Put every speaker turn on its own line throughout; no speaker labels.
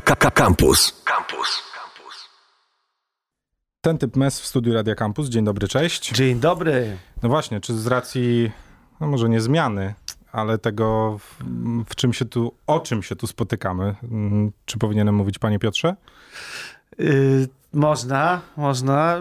Campus. Campus.
Ten typ mes w studiu Radia Campus. Dzień dobry, cześć.
Dzień dobry.
No właśnie, czy z racji, no może nie zmiany, ale tego, w, w czym się tu, o czym się tu spotykamy, mm, czy powinienem mówić, panie Piotrze?
Yy, można, można.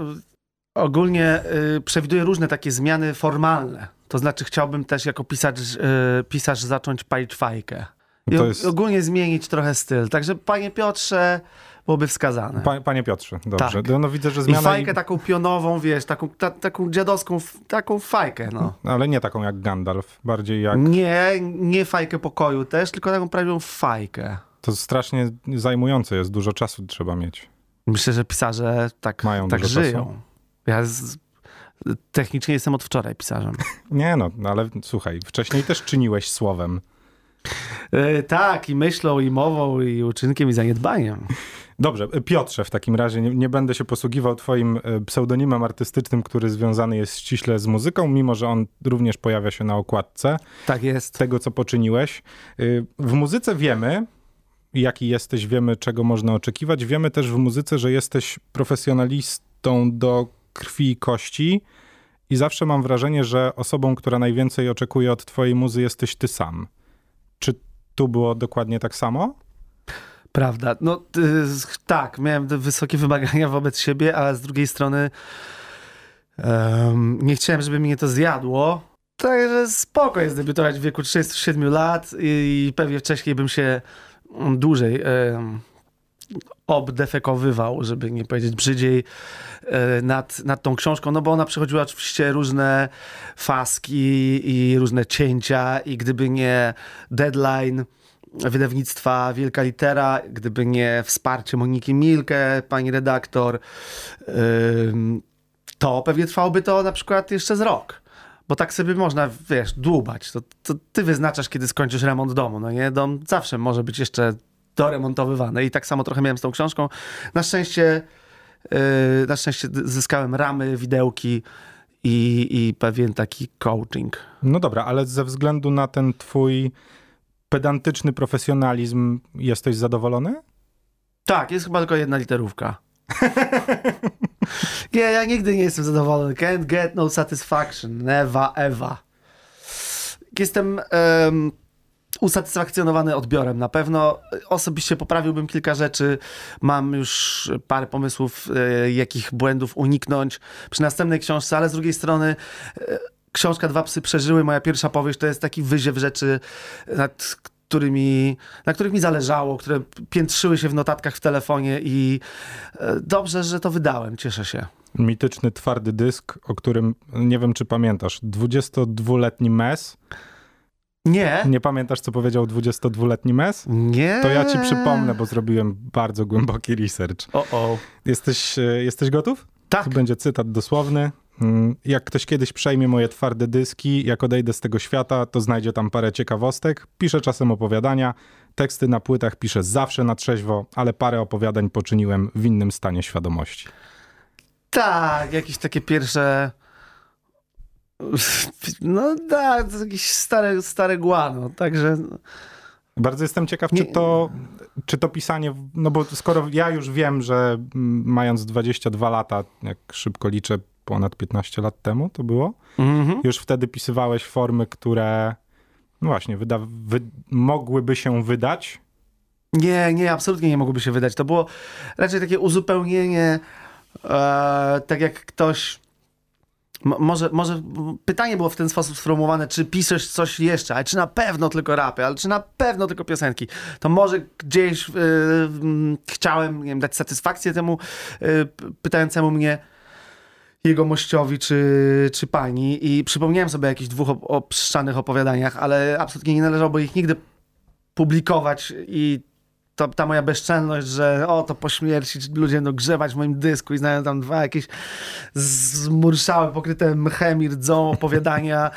Ogólnie yy, przewiduję różne takie zmiany formalne. To znaczy chciałbym też jako pisarz, yy, pisarz zacząć palić fajkę. I
No jest-
ogólnie zmienić trochę styl. Także panie Piotrze, byłoby wskazane.
Pa, panie Piotrze, dobrze.
Tak.
No, no widzę, że
I
zmiana...
fajkę taką pionową, wiesz, taką, ta, taką dziadowską, taką fajkę, no.
Ale nie taką jak Gandalf, bardziej jak...
Nie, nie fajkę pokoju też, tylko taką prawdziwą fajkę.
To strasznie zajmujące jest, dużo czasu trzeba mieć.
Myślę, że pisarze tak,
Mają
tak żyją.
czasu.
Ja z, technicznie jestem od wczoraj pisarzem.
Nie no, no ale słuchaj, wcześniej też czyniłeś słowem.
E, tak, i myślą, i mową, i uczynkiem, i zaniedbaniem.
Dobrze, Piotrze, w takim razie nie, nie będę się posługiwał twoim e, pseudonimem artystycznym, który związany jest ściśle z muzyką, mimo że on również pojawia się na okładce
Tak jest.
tego, co poczyniłeś. Y, W muzyce wiemy, jaki jesteś, wiemy, czego można oczekiwać. Wiemy też w muzyce, że jesteś profesjonalistą do krwi i kości i zawsze mam wrażenie, że osobą, która najwięcej oczekuje od twojej muzy jesteś ty sam. Czy tu było dokładnie tak samo?
Prawda. No tak, miałem wysokie wymagania wobec siebie, ale z drugiej strony nie chciałem, żeby mnie to zjadło. Także spoko jest debiutować w wieku 37 lat i pewnie wcześniej bym się mm, dłużej obdefekowywał, żeby nie powiedzieć brzydziej, e, nad, nad tą książką, no bo ona przechodziła oczywiście różne faski i różne cięcia i gdyby nie deadline wydawnictwa Wielka Litera, gdyby nie wsparcie Moniki Milke, pani redaktor, to pewnie trwałoby to na przykład jeszcze z rok. Bo tak sobie można, wiesz, dłubać. To, to ty wyznaczasz, kiedy skończysz remont domu, no nie? Dom zawsze może być jeszcze doremontowywany. I tak samo trochę miałem z tą książką. Na szczęście, yy, na szczęście zyskałem ramy, widełki i, i pewien taki coaching.
No dobra, ale ze względu na ten twój pedantyczny profesjonalizm jesteś zadowolony?
Tak, jest chyba tylko jedna literówka. nie, ja nigdy nie jestem zadowolony. Can't get no satisfaction. Never, ever. Jestem em, usatysfakcjonowany odbiorem. Na pewno osobiście poprawiłbym kilka rzeczy. Mam już parę pomysłów, e, jakich błędów uniknąć przy następnej książce, ale z drugiej strony e, książka Dwa psy przeżyły, moja pierwsza powieść, to jest taki wyziew rzeczy, nad którymi, na których mi zależało, które piętrzyły się w notatkach w telefonie i e, dobrze, że to wydałem, cieszę się.
Mityczny twardy dysk, o którym nie wiem, czy pamiętasz. 22-letni mes.
Nie,
Nie pamiętasz, co powiedział 22-letni mes?
nie.
To ja ci przypomnę, bo zrobiłem bardzo głęboki research.
O, o.
Jesteś, e, jesteś gotów?
Tak.
Będzie cytat dosłowny. Mm, Jak ktoś kiedyś przejmie moje twarde dyski, jak odejdę z tego świata, to znajdzie tam parę ciekawostek. Piszę czasem opowiadania, teksty na płytach piszę zawsze na trzeźwo, ale parę opowiadań poczyniłem w innym stanie świadomości.
Tak, jakieś takie pierwsze. No tak, to jakieś stare, stare guano, także
Bardzo jestem ciekaw, czy to, czy to pisanie, no bo skoro ja już wiem, że mając 22 lata, jak szybko liczę, ponad 15 lat temu to było,
mhm.
już wtedy pisywałeś formy, które no właśnie wyda, wy, mogłyby się wydać.
Nie, nie, absolutnie nie mogłoby się wydać. To było raczej takie uzupełnienie, e, tak jak ktoś. Mo- Może, może pytanie było w ten sposób sformułowane, czy piszesz coś jeszcze, ale czy na pewno tylko rapy, ale czy na pewno tylko piosenki. To może gdzieś mm, chciałem nie wiem, dać satysfakcję temu p- pytającemu mnie jegomościowi czy, czy pani i przypomniałem sobie o jakichś dwóch op- opowiadaniach, ale absolutnie nie należałoby ich nigdy publikować i to, ta moja bezczelność, że o, to po śmierci ludzie będą grzewać w moim dysku i znają tam dwa jakieś zmurszałe, pokryte mchem i rdzą opowiadania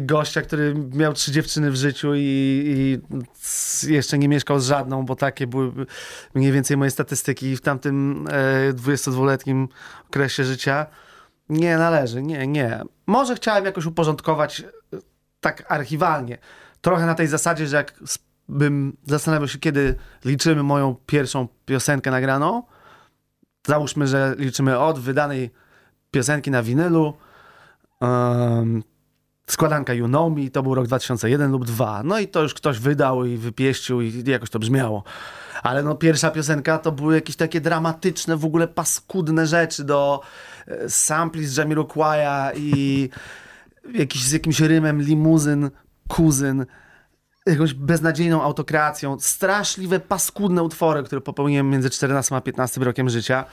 gościa, który miał trzy dziewczyny w życiu i, i jeszcze nie mieszkał z żadną, bo takie były mniej więcej moje statystyki w tamtym e, 22-letnim okresie życia. Nie należy, nie, nie. Może chciałem jakoś uporządkować e, tak archiwalnie. Trochę na tej zasadzie, że jak bym zastanawiał się, kiedy liczymy moją pierwszą piosenkę nagraną. Załóżmy, że liczymy od wydanej piosenki na winylu. Um, składanka You Know Me, to był rok 2001 lub 2. No i to już ktoś wydał i wypieścił i jakoś to brzmiało. Ale no pierwsza piosenka to były jakieś takie dramatyczne, w ogóle paskudne rzeczy do e, sampli z Jamiroquai'a i jakiś, z jakimś rymem limuzyn, kuzyn, jakąś beznadziejną autokracją. Straszliwe, paskudne utwory, które popełniłem między 14 a 15 rokiem życia.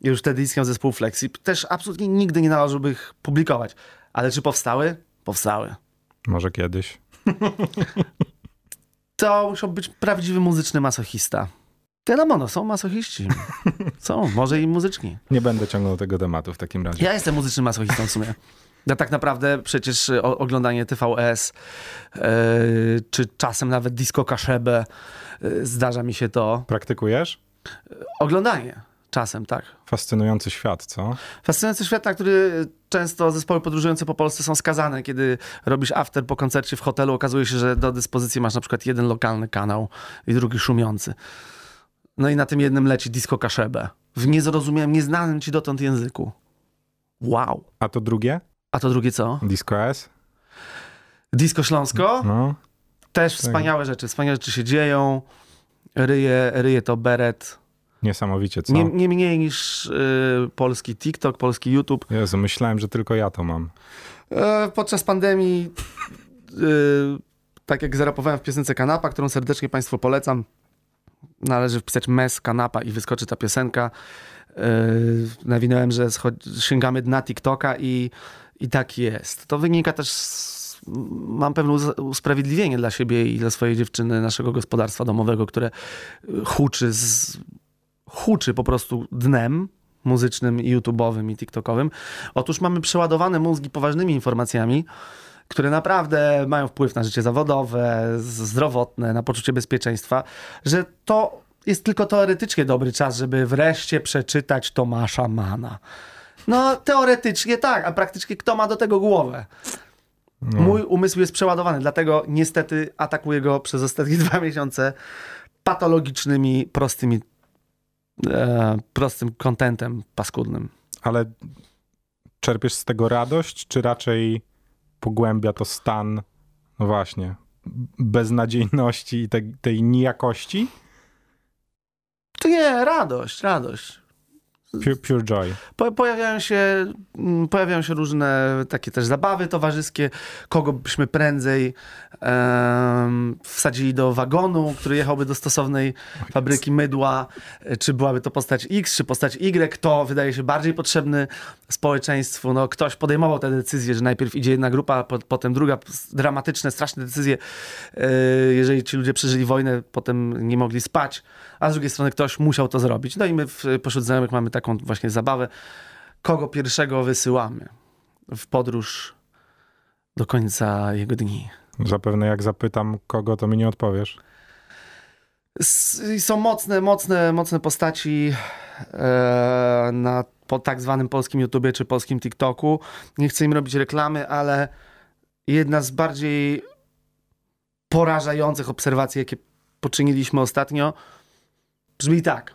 Już wtedy istniał zespół Flexi. Też absolutnie nigdy nie należałoby ich publikować. Ale czy powstały? Powstały.
Może kiedyś.
To musiał być prawdziwy muzyczny masochista. Wiadomo, są masochiści. Są, może i muzyczni.
Nie będę ciągnął tego tematu w takim razie.
Ja jestem muzycznym masochistą w sumie. Ja tak naprawdę przecież o, oglądanie TVS, yy, czy czasem nawet disco kaszebę, yy, zdarza mi się to.
Praktykujesz?
Oglądanie. Czasem, tak.
Fascynujący świat, co?
Fascynujący świat, na który często zespoły podróżujące po Polsce są skazane. Kiedy robisz after po koncercie w hotelu, okazuje się, że do dyspozycji masz na przykład jeden lokalny kanał i drugi szumiący. No i na tym jednym leci disco kaszebę. W niezrozumiałym, nieznanym ci dotąd języku. Wow.
A to drugie?
A to drugie co?
Disco S?
Disco Śląsko?
No.
Też wspaniałe rzeczy. Wspaniałe rzeczy się dzieją. Ryje, ryje to beret.
Niesamowicie, co?
Nie, nie mniej niż y, polski TikTok, polski YouTube.
Jezu, myślałem, że tylko ja to mam.
E, podczas pandemii, y, tak jak zarapowałem w piosence Kanapa, którą serdecznie Państwu polecam, należy wpisać mes, kanapa i wyskoczy ta piosenka. Yy, nawinąłem, że sięgamy dna TikToka i, i tak jest. To wynika też z, mam pewne usprawiedliwienie dla siebie i dla swojej dziewczyny, naszego gospodarstwa domowego, które huczy, z, huczy po prostu dnem muzycznym i YouTube'owym i TikTokowym. Otóż mamy przeładowane mózgi poważnymi informacjami, które naprawdę mają wpływ na życie zawodowe, zdrowotne, na poczucie bezpieczeństwa, że to jest tylko teoretycznie dobry czas, żeby wreszcie przeczytać Tomasza Mana. No, teoretycznie tak, a praktycznie kto ma do tego głowę? No. Mój umysł jest przeładowany, dlatego niestety atakuję go przez ostatnie dwa miesiące patologicznymi, prostymi, e, prostym kontentem paskudnym.
Ale czerpiesz z tego radość, czy raczej pogłębia to stan, no właśnie, beznadziejności i tej, tej nijakości?
To nie, radość, radość.
Pure, pure joy.
Po, pojawiają, się, mm, pojawiają się różne takie też zabawy towarzyskie, kogo byśmy prędzej um, wsadzili do wagonu, który jechałby do stosownej fabryki mydła, czy byłaby to postać X, czy postać Y, to wydaje się bardziej potrzebny społeczeństwu. No, ktoś podejmował te decyzje, że najpierw idzie jedna grupa, po, potem druga, dramatyczne, straszne decyzje. Yy, jeżeli ci ludzie przeżyli wojnę, potem nie mogli spać, a z drugiej strony ktoś musiał to zrobić. No i my w, pośród znajomych mamy taką właśnie zabawę, kogo pierwszego wysyłamy w podróż do końca jego dni.
Zapewne jak zapytam kogo, to mi nie odpowiesz.
są mocne, mocne, mocne postaci e, na po tak zwanym polskim YouTubie czy polskim TikToku. Nie chcę im robić reklamy, ale jedna z bardziej porażających obserwacji, jakie poczyniliśmy ostatnio, brzmi tak.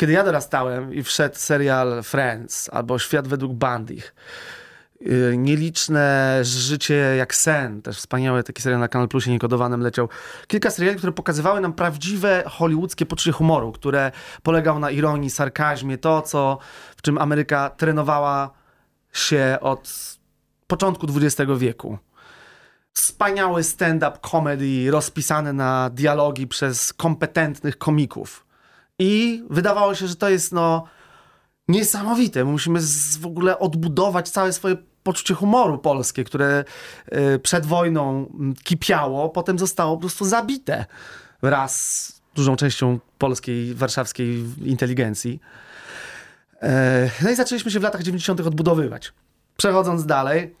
Kiedy ja dorastałem i wszedł serial Friends albo Świat według Bandich, y, nieliczne życie jak sen, też wspaniały taki serial na Kanal Plusie niekodowanym leciał. Kilka seriali, które pokazywały nam prawdziwe hollywoodzkie poczucie humoru, które polegało na ironii, sarkazmie, to co, w czym Ameryka trenowała się od początku XX wieku. Wspaniały stand-up comedy rozpisany na dialogi przez kompetentnych komików i wydawało się, że to jest no niesamowite. Musimy z, w ogóle odbudować całe swoje poczucie humoru polskie, które y, przed wojną kipiało, potem zostało po prostu zabite wraz z dużą częścią polskiej, warszawskiej inteligencji. E, no i zaczęliśmy się w latach 90. odbudowywać. Przechodząc dalej,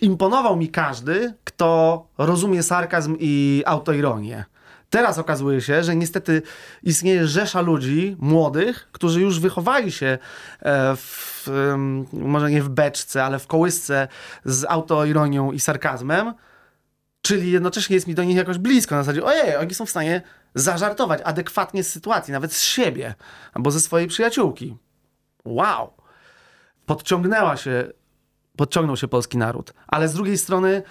imponował mi każdy, kto rozumie sarkazm i autoironię. Teraz okazuje się, że niestety istnieje rzesza ludzi młodych, którzy już wychowali się e, w, może nie w beczce, ale w kołysce z autoironią i sarkazmem, Czyli jednocześnie jest mi do nich jakoś blisko, na zasadzie, ojej, oni są w stanie zażartować adekwatnie z sytuacji, nawet z siebie, albo ze swojej przyjaciółki. Wow! Podciągnęła się, podciągnął się polski naród. Ale z drugiej strony,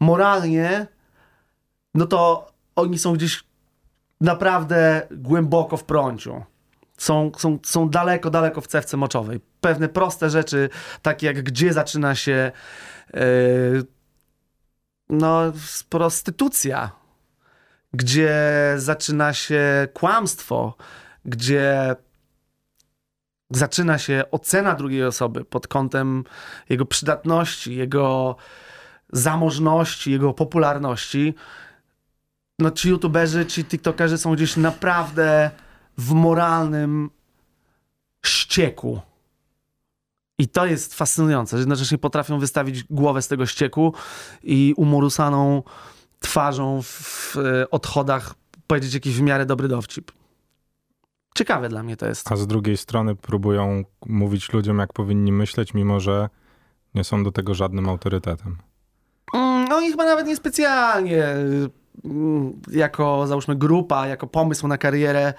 moralnie, no to oni są gdzieś naprawdę głęboko w prąciu. Są, są, są daleko, daleko w cewce moczowej. Pewne proste rzeczy, takie jak gdzie zaczyna się yy, no, prostytucja, gdzie zaczyna się kłamstwo, gdzie zaczyna się ocena drugiej osoby pod kątem jego przydatności, jego zamożności, jego popularności. No, ci youtuberzy, ci tiktokerzy są gdzieś naprawdę w moralnym ścieku. I to jest fascynujące, że jednocześnie potrafią wystawić głowę z tego ścieku i umorusaną twarzą w odchodach powiedzieć jakiś w miarę dobry dowcip. Ciekawe dla mnie to jest.
A z drugiej strony próbują mówić ludziom, jak powinni myśleć, mimo że nie są do tego żadnym autorytetem.
Mm, no i chyba nawet niespecjalnie mm, jako, załóżmy, grupa, jako pomysł na karierę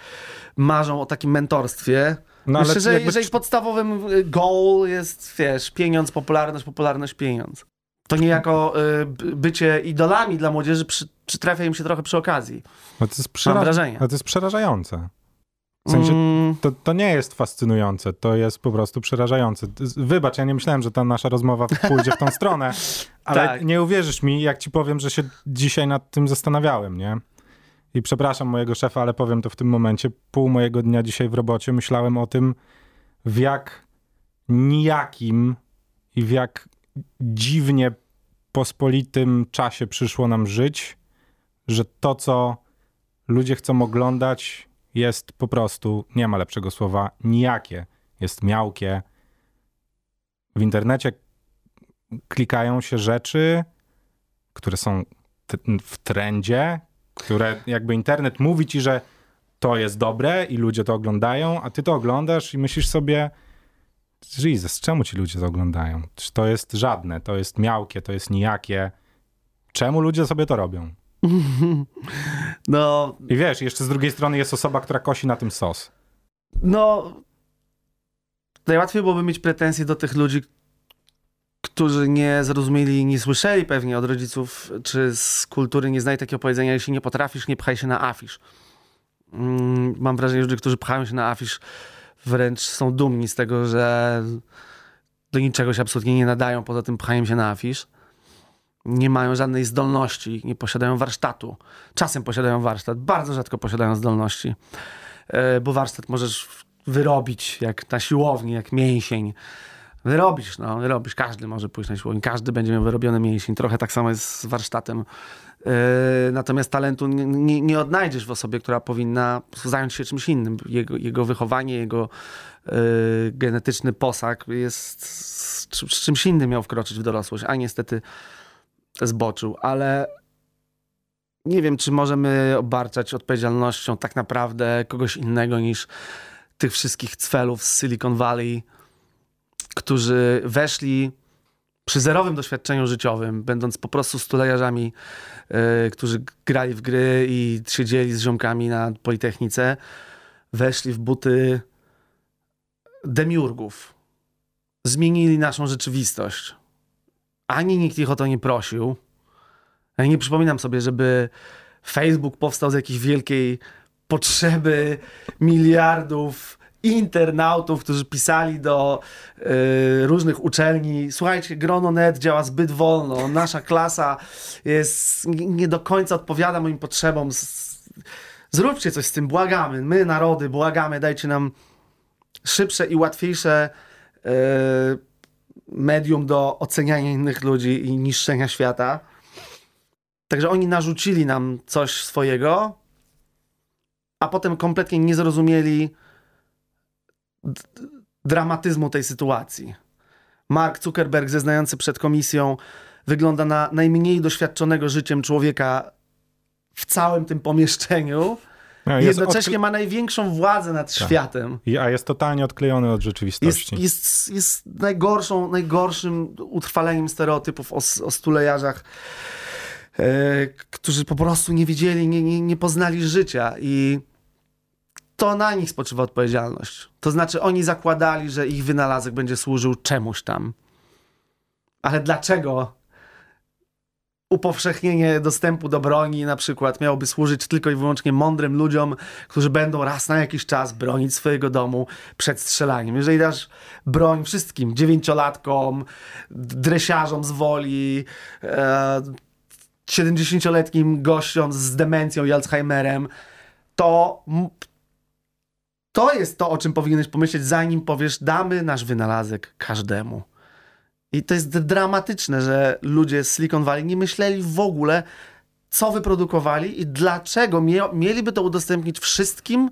marzą o takim mentorstwie. No, Myślę, że, jakby... że ich podstawowym goal jest, wiesz, pieniądz, popularność, popularność, pieniądz. To niejako y, bycie idolami dla młodzieży przy, przytrafia im się trochę przy okazji.
No to jest przera... Mam wrażenie. No to jest przerażające. W sensie, mm. to, to nie jest fascynujące, to jest po prostu przerażające. Wybacz, ja nie myślałem, że ta nasza rozmowa pójdzie w tą stronę, ale tak. nie uwierzysz mi, jak ci powiem, że się dzisiaj nad tym zastanawiałem, nie? I przepraszam mojego szefa, ale powiem to w tym momencie. Pół mojego dnia dzisiaj w robocie myślałem o tym, w jak nijakim i w jak dziwnie pospolitym czasie przyszło nam żyć, że to, co ludzie chcą oglądać, jest po prostu, nie ma lepszego słowa, nijakie. Jest miałkie. W internecie klikają się rzeczy, które są w trendzie, które jakby internet mówi ci, że to jest dobre i ludzie to oglądają, a ty to oglądasz i myślisz sobie, Jesus, czemu ci ludzie to oglądają? Czy to jest żadne, to jest miałkie, to jest nijakie. Czemu ludzie sobie to robią? No. I wiesz, jeszcze z drugiej strony jest osoba, która kosi na tym sos.
No. Najłatwiej byłoby mieć pretensje do tych ludzi, którzy nie zrozumieli, nie słyszeli pewnie od rodziców, czy z kultury nie znają takiego powiedzenia, jeśli nie potrafisz, nie pchaj się na afisz. Mm, mam wrażenie, że ludzie, którzy pchają się na afisz, wręcz są dumni z tego, że do niczego się absolutnie nie nadają, poza tym pchają się na afisz. Nie mają żadnej zdolności, nie posiadają warsztatu. Czasem posiadają warsztat, bardzo rzadko posiadają zdolności, e, bo warsztat możesz wyrobić jak na siłowni, jak mięsień Wyrobisz, no, wyrobisz. Każdy może pójść na siłownię, każdy będzie miał wyrobiony mięsień. Trochę tak samo jest z warsztatem. Yy, natomiast talentu nie, nie, odnajdziesz w osobie, która powinna zająć się czymś innym. Jego, jego wychowanie, jego yy, genetyczny posag jest z, z, czymś innym miał wkroczyć w dorosłość, a niestety zboczył. Ale nie wiem, czy możemy obarczać odpowiedzialnością tak naprawdę kogoś innego niż tych wszystkich cwelów z Silicon Valley, którzy weszli przy zerowym doświadczeniu życiowym, będąc po prostu stulejarzami, yy, którzy grali w gry i siedzieli z ziomkami na Politechnice, weszli w buty demiurgów. Zmienili naszą rzeczywistość. Ani nikt ich o to nie prosił. Ja nie przypominam sobie, żeby Facebook powstał z jakiejś wielkiej potrzeby miliardów internautów, którzy pisali do y, różnych uczelni, słuchajcie, Grono.net działa zbyt wolno, nasza klasa jest, nie do końca odpowiada moim potrzebom, zróbcie coś z tym, błagamy, my narody, błagamy, dajcie nam szybsze i łatwiejsze y, medium do oceniania innych ludzi i niszczenia świata. Także oni narzucili nam coś swojego, a potem kompletnie nie zrozumieli, dramatyzmu tej sytuacji. Mark Zuckerberg, zeznający przed komisją, wygląda na najmniej doświadczonego życiem człowieka w całym tym pomieszczeniu. No, jednocześnie ma największą władzę nad tak. światem.
A jest totalnie odklejony od rzeczywistości.
Jest, jest, jest najgorszą, najgorszym utrwaleniem stereotypów o, o stulejarzach e, którzy po prostu nie wiedzieli, nie, nie, nie poznali życia i to na nich spoczywa odpowiedzialność. To znaczy, oni zakładali, że ich wynalazek będzie służył czemuś tam. Ale dlaczego upowszechnienie dostępu do broni na przykład miałoby służyć tylko i wyłącznie mądrym ludziom, którzy będą raz na jakiś czas bronić swojego domu przed strzelaniem. Jeżeli dasz broń wszystkim, dziewięciolatkom, dresiarzom z woli, e, 70-letnim gościom z demencją i Alzheimerem, to to jest to, o czym powinieneś pomyśleć, zanim powiesz, damy nasz wynalazek każdemu. I to jest dramatyczne, że ludzie z Silicon Valley nie myśleli w ogóle, co wyprodukowali i dlaczego mieliby to udostępnić wszystkim,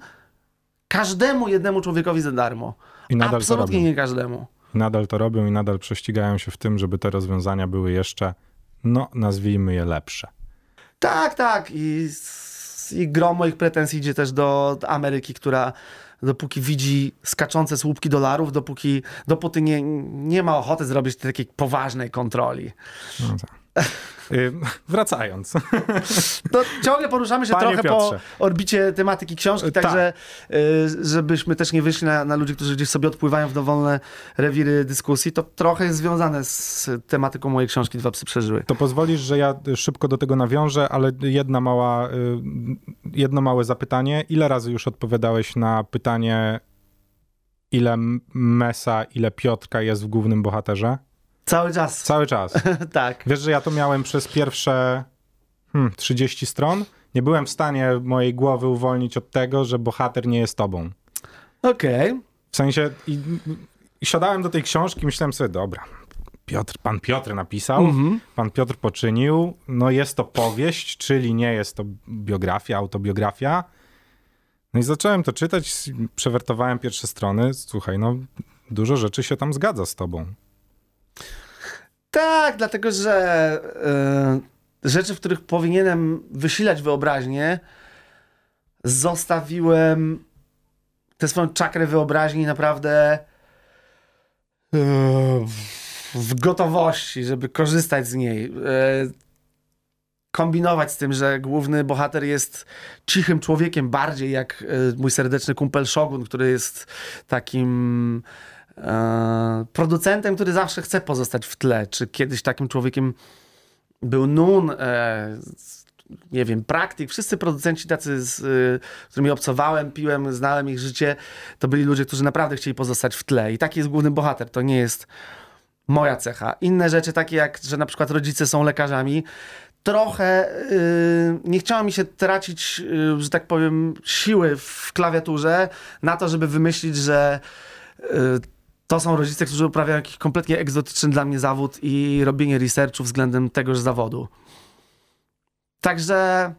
każdemu jednemu człowiekowi za darmo. I nadal Absolutnie nie każdemu.
Nadal to robią i nadal prześcigają się w tym, żeby te rozwiązania były jeszcze, no nazwijmy je lepsze.
Tak, tak. I, i grom moich pretensji idzie też do Ameryki, która dopóki widzi skaczące słupki dolarów, dopóki, dopóty nie, nie ma ochoty zrobić takiej poważnej kontroli. No tak.
Wracając.
To ciągle poruszamy się Panie trochę Piotrze. po orbicie tematyki książki, tak. także y, żebyśmy też nie wyszli na, na, ludzi, którzy gdzieś sobie odpływają w dowolne rewiry dyskusji, to trochę jest związane z tematyką mojej książki Dwa psy przeżyły.
To pozwolisz, że ja szybko do tego nawiążę, ale jedna mała, y, jedno małe zapytanie. Ile razy już odpowiadałeś na pytanie, ile Mesa, ile Piotrka jest w głównym bohaterze?
Cały czas.
Cały czas.
tak.
Wiesz, że ja to miałem przez pierwsze hmm, 30 stron. Nie byłem w stanie mojej głowy uwolnić od tego, że bohater nie jest tobą.
Okej. Okay.
W sensie i, i siadałem do tej książki myślałem sobie, dobra, Piotr, pan Piotr napisał, mm-hmm. pan Piotr poczynił, no jest to powieść, czyli nie jest to biografia, autobiografia. No i zacząłem to czytać, przewertowałem pierwsze strony, słuchaj, no dużo rzeczy się tam zgadza z tobą.
Tak, dlatego że yy, rzeczy, w których powinienem wysilać wyobraźnię, zostawiłem tę swoją czakrę wyobraźni naprawdę yy, w gotowości, żeby korzystać z niej. Yy, kombinować z tym, że główny bohater jest cichym człowiekiem, bardziej jak mój serdeczny kumpel Shogun, który jest takim producentem, który zawsze chce pozostać w tle. Czy kiedyś takim człowiekiem był Nun, e, nie wiem, praktyk, wszyscy producenci tacy, z y, którymi obcowałem, piłem, znałem ich życie, to byli ludzie, którzy naprawdę chcieli pozostać w tle. I taki jest główny bohater. To nie jest moja cecha. Inne rzeczy, takie jak, że na przykład rodzice są lekarzami, trochę yy, nie chciało mi się tracić, yy, że tak powiem, siły w klawiaturze na to, żeby wymyślić, że yy, to są rodzice, którzy uprawiają jakiś kompletnie egzotyczny dla mnie zawód i robienie researchu względem tegoż zawodu. Także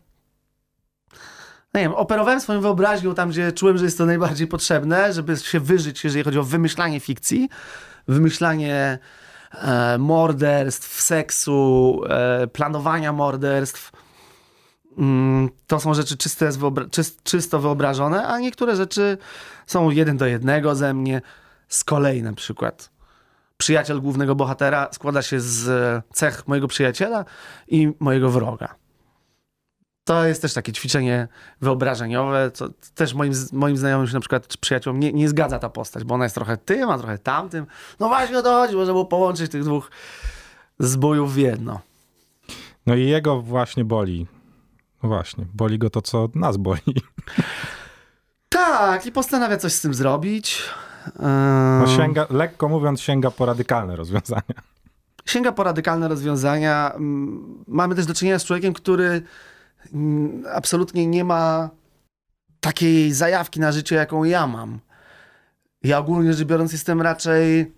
no nie wiem, operowałem swoją wyobraźnią tam, gdzie czułem, że jest to najbardziej potrzebne, żeby się wyżyć, jeżeli chodzi o wymyślanie fikcji, wymyślanie e, morderstw, seksu, e, planowania morderstw. Mm, to są rzeczy czyste, wyobra czysto wyobrażone, a niektóre rzeczy są jeden do jednego ze mnie. Z kolei na przykład przyjaciel głównego bohatera składa się z cech mojego przyjaciela i mojego wroga. To jest też takie ćwiczenie wyobrażeniowe, co też moim, moim znajomym się na przykład przyjaciółom nie, nie zgadza ta postać, bo ona jest trochę tym, a trochę tamtym. No właśnie o to chodzi, można było połączyć tych dwóch zbójów w jedno.
No i jego właśnie boli. No właśnie, boli go to, co nas boli.
Tak, i postanawia coś z tym zrobić.
No sięga, lekko mówiąc, sięga po radykalne rozwiązania.
Sięga po radykalne rozwiązania. Mamy też do czynienia z człowiekiem, który absolutnie nie ma takiej zajawki na życie, jaką ja mam. Ja ogólnie rzecz biorąc jestem raczej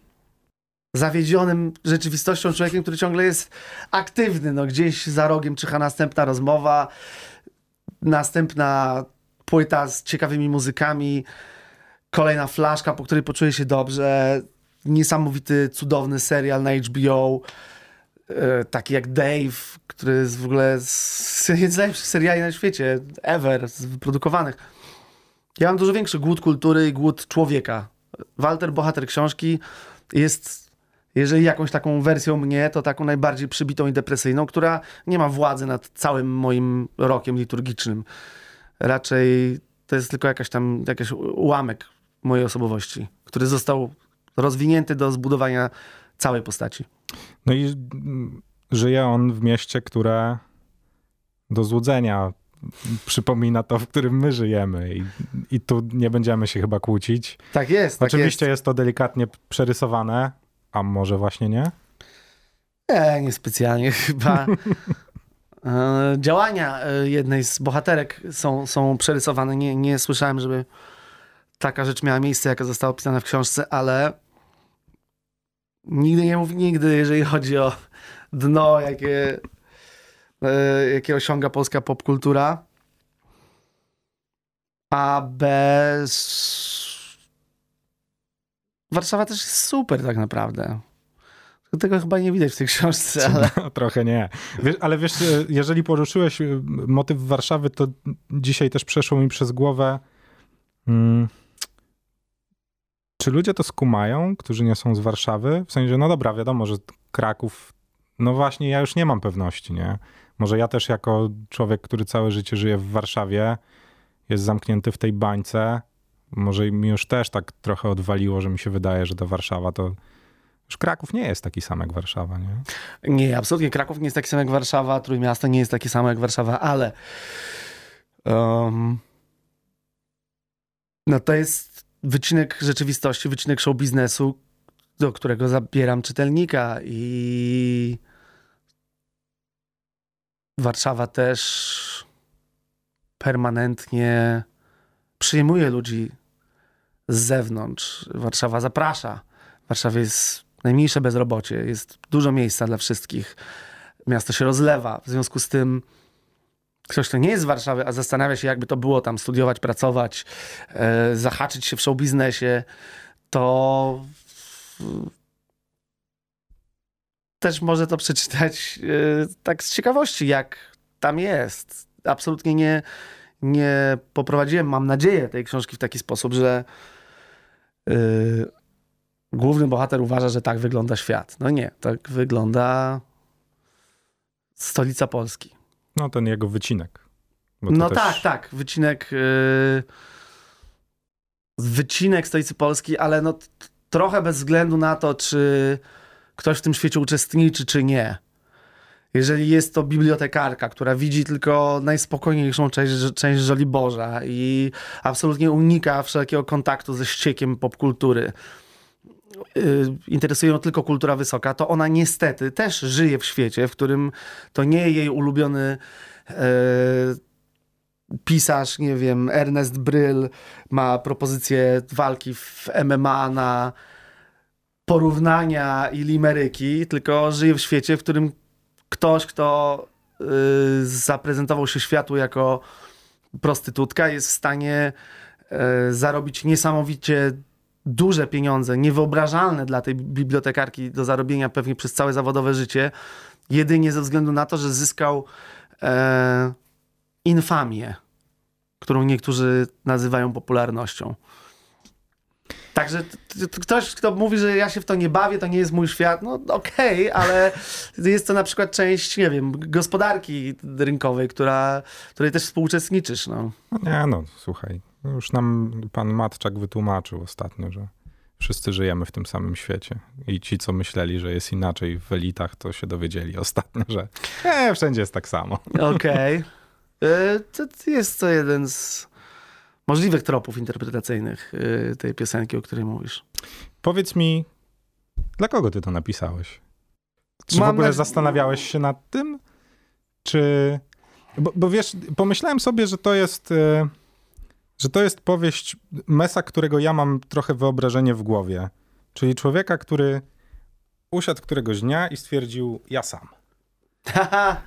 zawiedzionym rzeczywistością człowiekiem, który ciągle jest aktywny. No, gdzieś za rogiem czyha następna rozmowa, następna płyta z ciekawymi muzykami, kolejna flaszka, po której poczuję się dobrze. Niesamowity, cudowny serial na HBO, e, taki jak Dave, który jest w ogóle z najlepszych seriali na świecie, ever, z wyprodukowanych. Ja mam dużo większy głód kultury i głód człowieka. Walter, bohater książki, jest, jeżeli jakąś taką wersją mnie, to taką najbardziej przybitą i depresyjną, która nie ma władzy nad całym moim rokiem liturgicznym. Raczej to jest tylko jakaś tam, jakiś ułamek mojej osobowości, który został rozwinięty do zbudowania całej postaci.
No i żyje on w mieście, które do złudzenia przypomina to, w którym my żyjemy. I, i tu nie będziemy się chyba kłócić.
Tak jest. Tak
Oczywiście
jest.
jest to delikatnie przerysowane, a może właśnie nie?
Nie, niespecjalnie chyba. E, Działania e, jednej z bohaterek są, są przerysowane. Nie, nie słyszałem, żeby taka rzecz miała miejsce, jaka została opisana w książce, ale nigdy nie mów nigdy, jeżeli chodzi o dno, jakie, e, jakie osiąga polska popkultura. A bez... Warszawa też jest super tak naprawdę. Tego chyba nie widać w tej książce, ale...
No, trochę nie. Wiesz, ale wiesz, e, jeżeli poruszyłeś e, motyw Warszawy, to dzisiaj też przeszło mi przez głowę. Hmm, czy ludzie to skumają, którzy nie są z Warszawy? W sensie, no dobra, wiadomo, że Kraków. No właśnie, ja już nie mam pewności, nie? Może ja też jako człowiek, który całe życie żyje w Warszawie, jest zamknięty w tej bańce. Może mi już też tak trochę odwaliło, że mi się wydaje, że ta Warszawa to. Już Kraków nie jest taki sam jak Warszawa, nie?
Nie, absolutnie. Kraków nie jest taki sam jak Warszawa, Trójmiasto nie jest taki samo jak Warszawa, ale um, no to jest wycinek rzeczywistości, wycinek show biznesu, do którego zabieram czytelnika i Warszawa też permanentnie przyjmuje ludzi z zewnątrz. Warszawa zaprasza. W Warszawie jest najmniejsze bezrobocie, jest dużo miejsca dla wszystkich. Miasto się rozlewa. W związku z tym ktoś, kto nie jest z Warszawy, a zastanawia się, jakby to było tam studiować, pracować, e, zahaczyć się w show biznesie, to też może to przeczytać e, tak z ciekawości, jak tam jest. Absolutnie nie, nie poprowadziłem, mam nadzieję, tej książki w taki sposób, że e, główny bohater uważa, że tak wygląda świat. No nie, tak wygląda stolica Polski.
No ten jego wycinek.
No
też-
tak, tak, wycinek yy, wycinek stolicy Polski, ale no trochę bez względu na to, czy ktoś w tym świecie uczestniczy, czy nie. Jeżeli jest to bibliotekarka, która widzi tylko najspokojniejszą część, część Żoliborza i absolutnie unika wszelkiego kontaktu ze ściekiem popkultury, interesuje ją tylko kultura wysoka, to ona niestety też żyje w świecie, w którym to nie jej ulubiony e, pisarz, nie wiem, Ernest Bryl ma propozycję walki w MMA na porównania i limeryki, tylko żyje w świecie, w którym ktoś, kto y, zaprezentował się światu jako prostytutka, jest w stanie zarobić niesamowicie duże pieniądze, niewyobrażalne dla tej bibliotekarki do zarobienia pewnie przez całe zawodowe życie, jedynie ze względu na to, że zyskał e, infamię, którą niektórzy nazywają popularnością. Także ktoś, kto mówi, że ja się w to nie bawię, to nie jest mój świat, no okej, ale jest to na przykład część, nie wiem, gospodarki rynkowej, która, której też współuczestniczysz. No
nie, no słuchaj. Już nam pan Matczak wytłumaczył ostatnio, że wszyscy żyjemy w tym samym świecie. I ci, co myśleli, że jest inaczej w elitach, to się dowiedzieli ostatnio, że nie, wszędzie jest tak samo.
Okej. E, To jest to jeden z możliwych tropów interpretacyjnych e, tej piosenki, o której mówisz.
Powiedz mi, dla kogo ty to napisałeś? Czy w
Mam
ogóle
na-
zastanawiałeś się nad tym? Czy... Bo, bo wiesz, pomyślałem sobie, że to jest... Że to jest powieść Mesa, którego ja mam trochę wyobrażenie w głowie. Czyli człowieka, który usiadł któregoś dnia i stwierdził, ja sam.
Haha.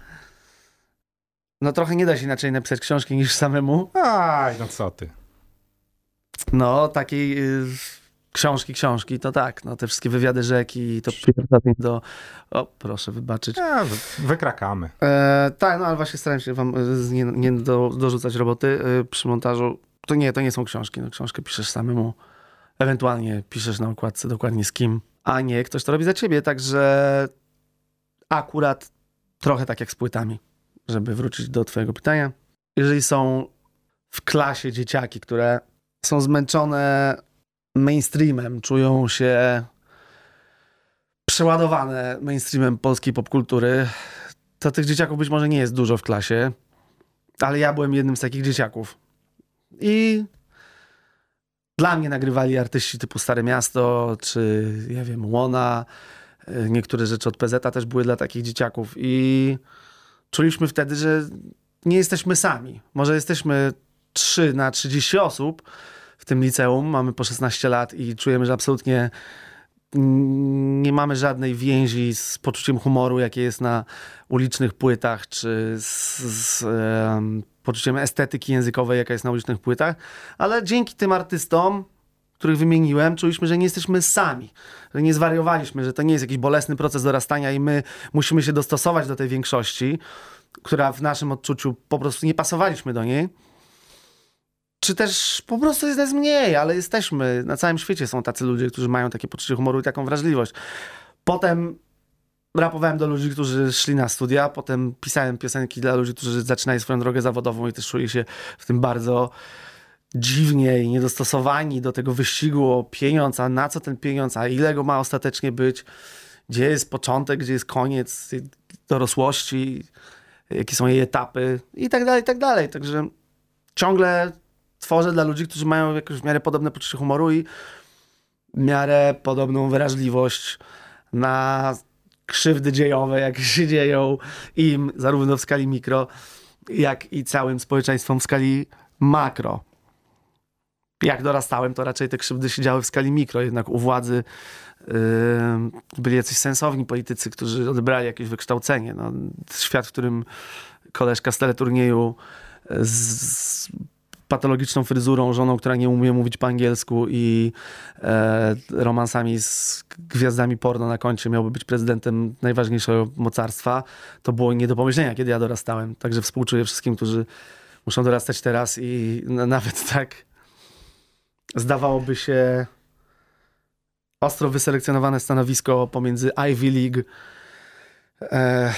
No trochę nie da się inaczej napisać książki niż samemu.
Aj, no co ty.
No, takiej y, książki, książki, to tak. No, te wszystkie wywiady rzeki, to do... O, proszę wybaczyć.
Ja, wy- wykrakamy.
E, tak, no ale właśnie staram się wam y, nie, nie do, dorzucać roboty y, przy montażu. To nie, to nie są książki. No, książkę piszesz samemu. Ewentualnie piszesz na okładce dokładnie z kim a nie ktoś to robi za ciebie. Także akurat trochę tak jak z płytami, żeby wrócić do twojego pytania. Jeżeli są w klasie dzieciaki, które są zmęczone mainstreamem, czują się przeładowane mainstreamem polskiej popkultury, to tych dzieciaków być może nie jest dużo w klasie, ale ja byłem jednym z takich dzieciaków. I dla mnie nagrywali artyści typu Stare Miasto, czy ja wiem, Łona, niektóre rzeczy od PZ też były dla takich dzieciaków. I czuliśmy wtedy, że nie jesteśmy sami. Może jesteśmy 3 na 30 osób w tym liceum, mamy po 16 lat i czujemy, że absolutnie nie mamy żadnej więzi z poczuciem humoru, jakie jest na ulicznych płytach, czy z, z poczuciem estetyki językowej, jaka jest na ulicznych płytach, ale dzięki tym artystom, których wymieniłem, czuliśmy, że nie jesteśmy sami, że nie zwariowaliśmy, że to nie jest jakiś bolesny proces dorastania i my musimy się dostosować do tej większości, która w naszym odczuciu po prostu nie pasowaliśmy do niej czy też po prostu jest nas mniej, ale jesteśmy. Na całym świecie są tacy ludzie, którzy mają takie poczucie humoru i taką wrażliwość. Potem rapowałem do ludzi, którzy szli na studia, potem pisałem piosenki dla ludzi, którzy zaczynają swoją drogę zawodową i też czuli się w tym bardzo dziwnie i niedostosowani do tego wyścigu o pieniądz, a na co ten pieniądz, a ile go ma ostatecznie być, gdzie jest początek, gdzie jest koniec dorosłości, jakie są jej etapy i tak dalej, i tak dalej. Także ciągle tworzę dla ludzi, którzy mają jakoś w miarę podobne poczucie humoru i w miarę podobną wrażliwość na krzywdy dziejowe, jakie się dzieją im, zarówno w skali mikro, jak i całym społeczeństwom w skali makro. Jak dorastałem, to raczej te krzywdy się działy w skali mikro, jednak u władzy yy, byli jacyś sensowni politycy, którzy odebrali jakieś wykształcenie. No, świat, w którym koleżka z teleturnieju z, patologiczną fryzurą, żoną, która nie umie mówić po angielsku i e, romansami z gwiazdami porno na koncie miałby być prezydentem najważniejszego mocarstwa, to było nie do pomyślenia, kiedy ja dorastałem. Także współczuję wszystkim, którzy muszą dorastać teraz i nawet tak zdawałoby się ostro wyselekcjonowane stanowisko pomiędzy Ivy League e,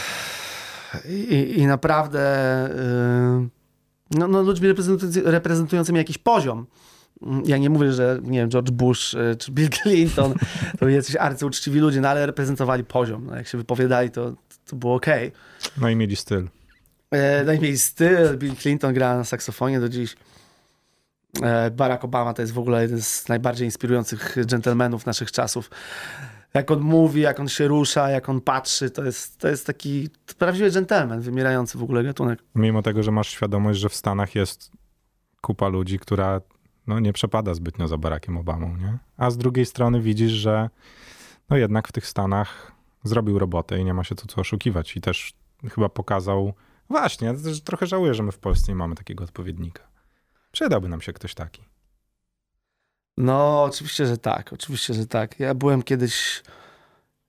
i, i, naprawdę e, no, no ludźmi reprezentującymi jakiś poziom. Ja nie mówię, że nie wiem, George Bush e, czy Bill Clinton to jacyś arcyuczciwi ludzie, no ale reprezentowali poziom. No, jak się wypowiadali, to, to było ok.
No i mieli styl.
E, no i mieli styl. Bill Clinton gra na saksofonie do dziś. E, Barack Obama to jest w ogóle jeden z najbardziej inspirujących dżentelmenów naszych czasów jak on mówi, jak on się rusza, jak on patrzy, to jest, to jest taki prawdziwy dżentelmen, wymierający w ogóle gatunek.
Mimo tego, że masz świadomość, że w Stanach jest kupa ludzi, która no, nie przepada zbytnio za Barackiem Obamą, nie? A z drugiej strony widzisz, że no jednak w tych Stanach zrobił robotę i nie ma się tu co oszukiwać. I też chyba pokazał, właśnie, trochę żałuję, że my w Polsce nie mamy takiego odpowiednika. Przydałby nam się ktoś taki.
No, oczywiście, że tak. Oczywiście, że tak. Ja byłem kiedyś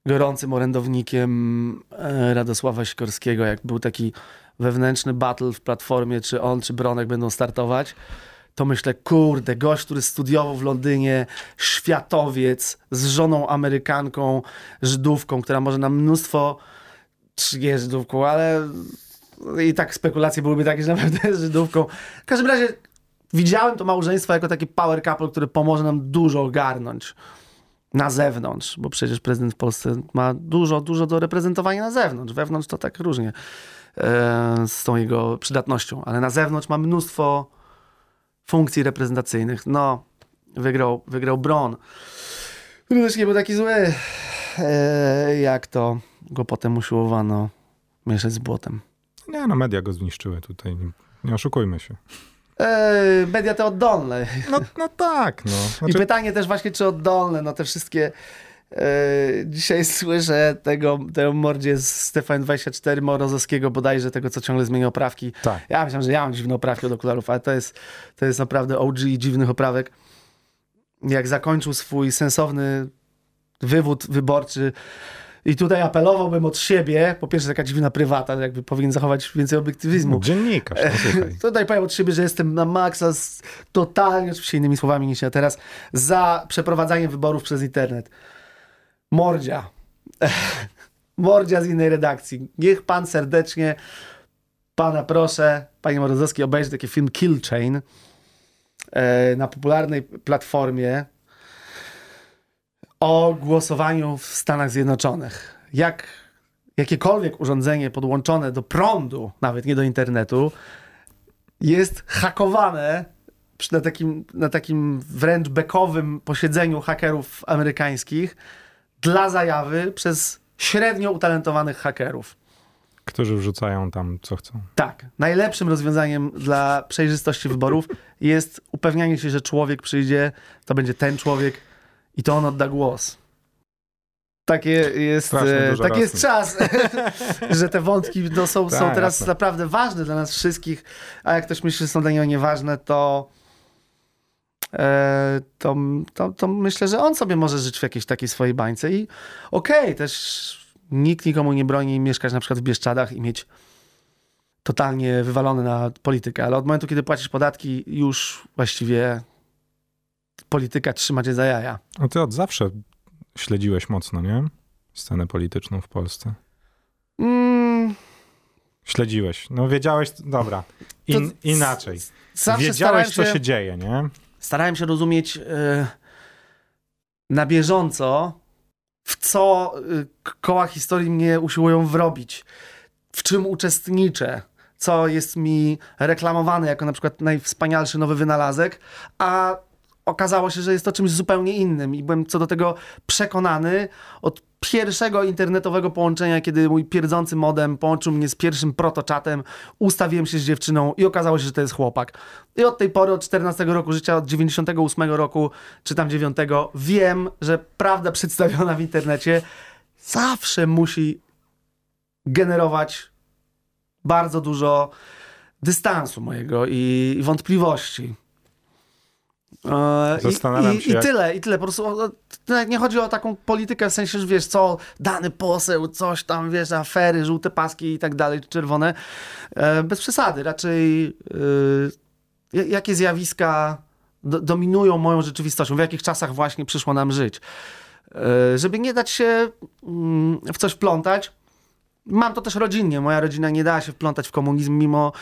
gorącym orędownikiem e, Radosława Sikorskiego, jak był taki wewnętrzny battle w platformie, czy on, czy Bronek będą startować, to myślę, kurde, gość, który studiował w Londynie, światowiec z żoną Amerykanką, Żydówką, która może nam mnóstwo, czy nie Żydówką, ale i tak spekulacje byłyby takie, że naprawdę jest Żydówką. W każdym razie widziałem to małżeństwo jako taki power couple, który pomoże nam dużo ogarnąć na zewnątrz, bo przecież prezydent w Polsce ma dużo, dużo do reprezentowania na zewnątrz. Wewnątrz to tak różnie e, z tą jego przydatnością, ale na zewnątrz ma mnóstwo funkcji reprezentacyjnych. No, wygrał, wygrał Bron, który też nie był taki zły, e, jak to go potem usiłowano mieszać z błotem.
Nie, no media go zniszczyły tutaj, nie oszukujmy się.
Yy, media te oddolne.
No, no tak, no.
Znaczy... I pytanie też właśnie, czy oddolne, no te wszystkie... Yy, dzisiaj słyszę tego, tego mordzie z Stefan 24 Morozowskiego bodajże, tego co ciągle zmienia oprawki.
Tak.
Ja myślałem, że ja mam dziwne oprawki od okularów, ale to jest, to jest naprawdę OG dziwnych oprawek. Jak zakończył swój sensowny wywód wyborczy i tutaj apelowałbym od siebie, po pierwsze taka dziwna prywata, jakby powinien zachować więcej obiektywizmu.
Dziennikarz, no
Tutaj powiem od siebie, że jestem na maksa, z, totalnie, oczywiście innymi słowami niż ja teraz, za przeprowadzaniem wyborów przez internet. Mordzia. Mordzia z innej redakcji. Niech pan serdecznie, pana proszę, panie Morozowski, obejrzy taki film Kill Chain e, na popularnej platformie o głosowaniu w Stanach Zjednoczonych. Jak jakiekolwiek urządzenie podłączone do prądu, nawet nie do internetu, jest hakowane na takim, na takim wręcz bekowym posiedzeniu hakerów amerykańskich dla zajawy przez średnio utalentowanych hakerów.
Którzy wrzucają tam co chcą.
Tak. Najlepszym rozwiązaniem dla przejrzystości wyborów jest upewnianie się, że człowiek przyjdzie, to będzie ten człowiek i to on odda głos. Takie jest, e, taki jest czas, że te wątki no, są, tak, są teraz jasne. naprawdę ważne dla nas wszystkich, a jak ktoś myśli, że są dla niego nieważne, to, e, to, to, to, myślę, że on sobie może żyć w jakiejś takiej swojej bańce i okej, okay, też nikt nikomu nie broni mieszkać na przykład w Bieszczadach i mieć totalnie wywalone na politykę, ale od momentu, kiedy płacisz podatki, już właściwie polityka trzyma cię za jaja.
A ty od zawsze śledziłeś mocno, nie? Scenę polityczną w Polsce. Mm. Śledziłeś. No wiedziałeś, dobra. In, inaczej. Wiedziałeś, się, co się dzieje, nie?
Starałem się rozumieć yy, na bieżąco, w co yy, koła historii mnie usiłują wrobić. W czym uczestniczę co jest mi reklamowane jako na przykład najwspanialszy nowy wynalazek, a okazało się, że jest to czymś zupełnie innym i byłem co do tego przekonany od pierwszego internetowego połączenia, kiedy mój pierdzący modem połączył mnie z pierwszym protoczatem, ustawiłem się z dziewczyną i okazało się, że to jest chłopak. I od tej pory, od 14 roku życia, od 98 roku, czy tam 9, wiem, że prawda przedstawiona w internecie zawsze musi generować bardzo dużo dystansu mojego i, wątpliwości.
E, Zastanawiam
I, się. I, jak... tyle, i tyle. Po prostu nie chodzi o taką politykę w sensie, że wiesz, co, dany poseł, coś tam, wiesz, afery, żółte paski i tak dalej, czerwone. E, bez przesady. Raczej yy, jakie zjawiska do, dominują moją rzeczywistością, w jakich czasach właśnie przyszło nam żyć. Yy, żeby nie dać się yy, w coś plątać, Mam to też rodzinnie. Moja rodzina nie dała się wplątać w komunizm, mimo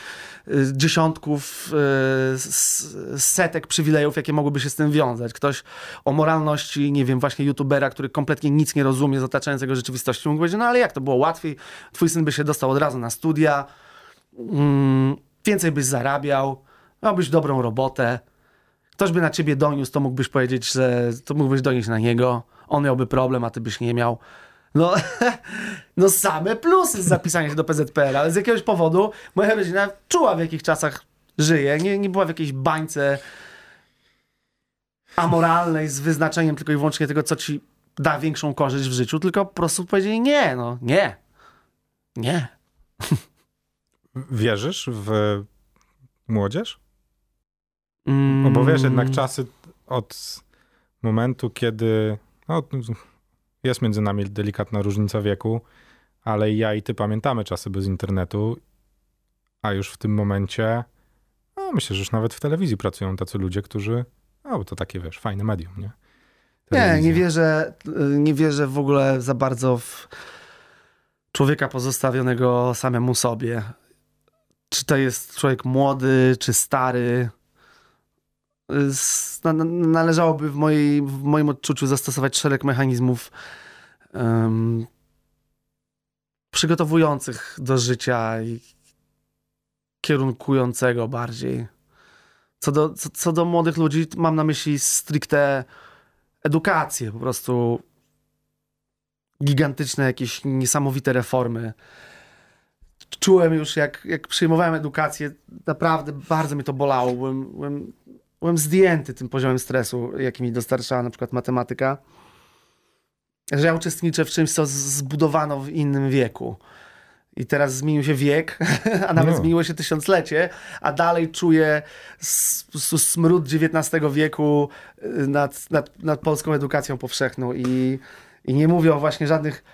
y, dziesiątków, y, setek przywilejów, jakie mogłyby się z tym wiązać. Ktoś o moralności, nie wiem, właśnie youtubera, który kompletnie nic nie rozumie z otaczającego rzeczywistości, mógł powiedzieć, no ale jak to było łatwiej? Twój syn by się dostał od razu na studia, mm, więcej byś zarabiał, miałbyś dobrą robotę. Ktoś by na ciebie doniósł, to mógłbyś powiedzieć, że to mógłbyś donieść na niego. On miałby problem, a ty byś nie miał. No, no same plusy z zapisania się do PZPR, ale z jakiegoś powodu moja rodzina czuła w jakich czasach żyje, nie, nie była w jakiejś bańce amoralnej z wyznaczeniem tylko i wyłącznie tego, co ci da większą korzyść w życiu, tylko po prostu powiedzieli nie, no nie, nie.
Wierzysz w młodzież? Mm. Bo wiesz, jednak czasy od momentu, kiedy no, jest między nami delikatna różnica wieku, ale ja i ty pamiętamy czasy bez internetu, a już w tym momencie, no myślę, że już nawet w telewizji pracują tacy ludzie, którzy, no to takie wiesz, fajne medium, nie?
Telewizja. Nie, nie wierzę, nie wierzę w ogóle za bardzo w człowieka pozostawionego samemu sobie. Czy to jest człowiek młody, czy stary, należałoby w, mojej, w moim odczuciu zastosować szereg mechanizmów um, przygotowujących do życia i kierunkującego bardziej. Co do, co, co do młodych ludzi, mam na myśli stricte edukację, po prostu gigantyczne, jakieś niesamowite reformy. Czułem już, jak, jak przyjmowałem edukację, naprawdę bardzo mi to bolało. Byłem, byłem byłem zdjęty tym poziomem stresu, jaki mi dostarczała na przykład matematyka, że ja uczestniczę w czymś, co zbudowano w innym wieku. I teraz zmienił się wiek, a nawet no. zmieniło się tysiąclecie, a dalej czuję smród XIX wieku y, nad, nad, nad polską edukacją powszechną. I, I nie mówię o właśnie żadnych.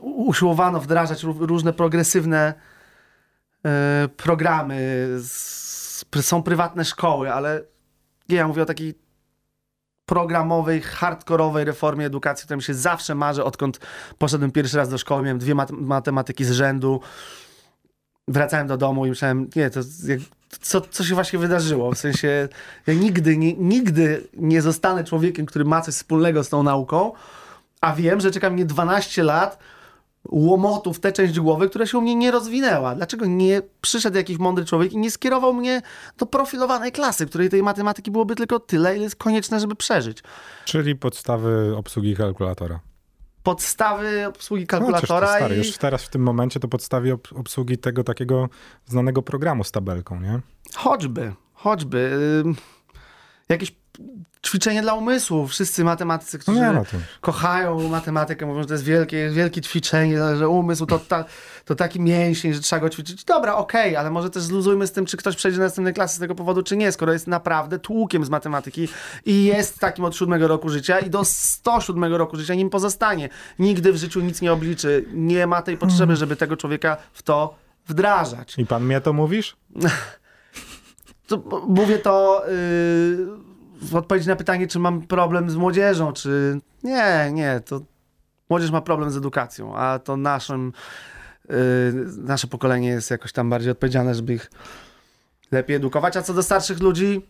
Usiłowano wdrażać różne progresywne y, programy. są prywatne szkoły, ale nie, ja mówię o takiej programowej, hardkorowej reformie edukacji, która mi się zawsze marzy, odkąd poszedłem pierwszy raz do szkoły, miałem dwie mat matematyki z rzędu, wracałem do domu i myślałem, nie, to jak, co, co się właśnie wydarzyło? W sensie, ja nigdy nie, nigdy nie zostanę człowiekiem, który ma coś wspólnego z tą nauką, a wiem, że czeka mnie 12 lat łomotu w tę część głowy, która się u mnie nie rozwinęła. Dlaczego nie przyszedł jakiś mądry człowiek i nie skierował mnie do profilowanej klasy, której tej matematyki byłoby tylko tyle, ile jest konieczne, żeby przeżyć.
Czyli podstawy obsługi kalkulatora.
Podstawy obsługi
No,
kalkulatora
to stary,
i...
Już teraz w tym momencie to podstawie ob- obsługi tego takiego znanego programu z tabelką, nie?
Choćby, choćby. Ym, jakieś ćwiczenie dla umysłu. Wszyscy matematycy,
No
którzy
no
kochają matematykę, mówią, że to jest wielkie, wielkie ćwiczenie, że umysł to, ta, to taki mięsień, że trzeba go ćwiczyć. Dobra, okej, ale może też zluzujmy z tym, czy ktoś przejdzie do następnej klasy z tego powodu, czy nie, skoro jest naprawdę tłukiem z matematyki i jest takim od siódmego roku życia i do 107 roku życia nim pozostanie. Nigdy w życiu nic nie obliczy. Nie ma tej potrzeby, żeby tego człowieka w to wdrażać.
I pan mnie to mówisz?
To, mówię to yy, w odpowiedzi na pytanie, czy mam problem z młodzieżą, czy nie, nie, to młodzież ma problem z edukacją, a to naszym, yy, nasze pokolenie jest jakoś tam bardziej odpowiedzialne, żeby ich lepiej edukować, a co do starszych ludzi,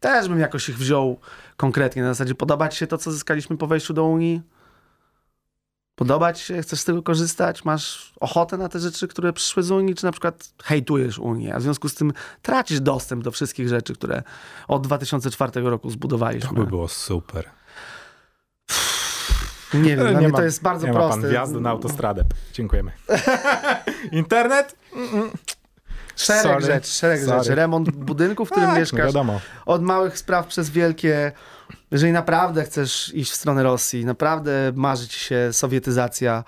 też bym jakoś ich wziął konkretnie, na zasadzie podoba ci się to, co zyskaliśmy po wejściu do Unii? Podoba ci się? Chcesz z tego korzystać? Masz ochotę na te rzeczy, które przyszły z Unii? Czy na przykład hejtujesz Unię, a w związku z tym tracisz dostęp do wszystkich rzeczy, które od 2004 roku
To
zbudowaliśmy?
by było super.
Nie wiem, mnie
ma-
to jest bardzo
nie
proste.
ma pan wjazdu na autostradę. Dziękujemy. Internet?
Szereg
Sorry.
rzeczy, szereg
Sorry.
rzeczy. Remont budynku, w którym
Tak, no
mieszkasz.
wiadomo.
Od małych spraw przez wielkie. Jeżeli naprawdę chcesz iść w stronę Rosji, naprawdę marzy ci się sowietyzacja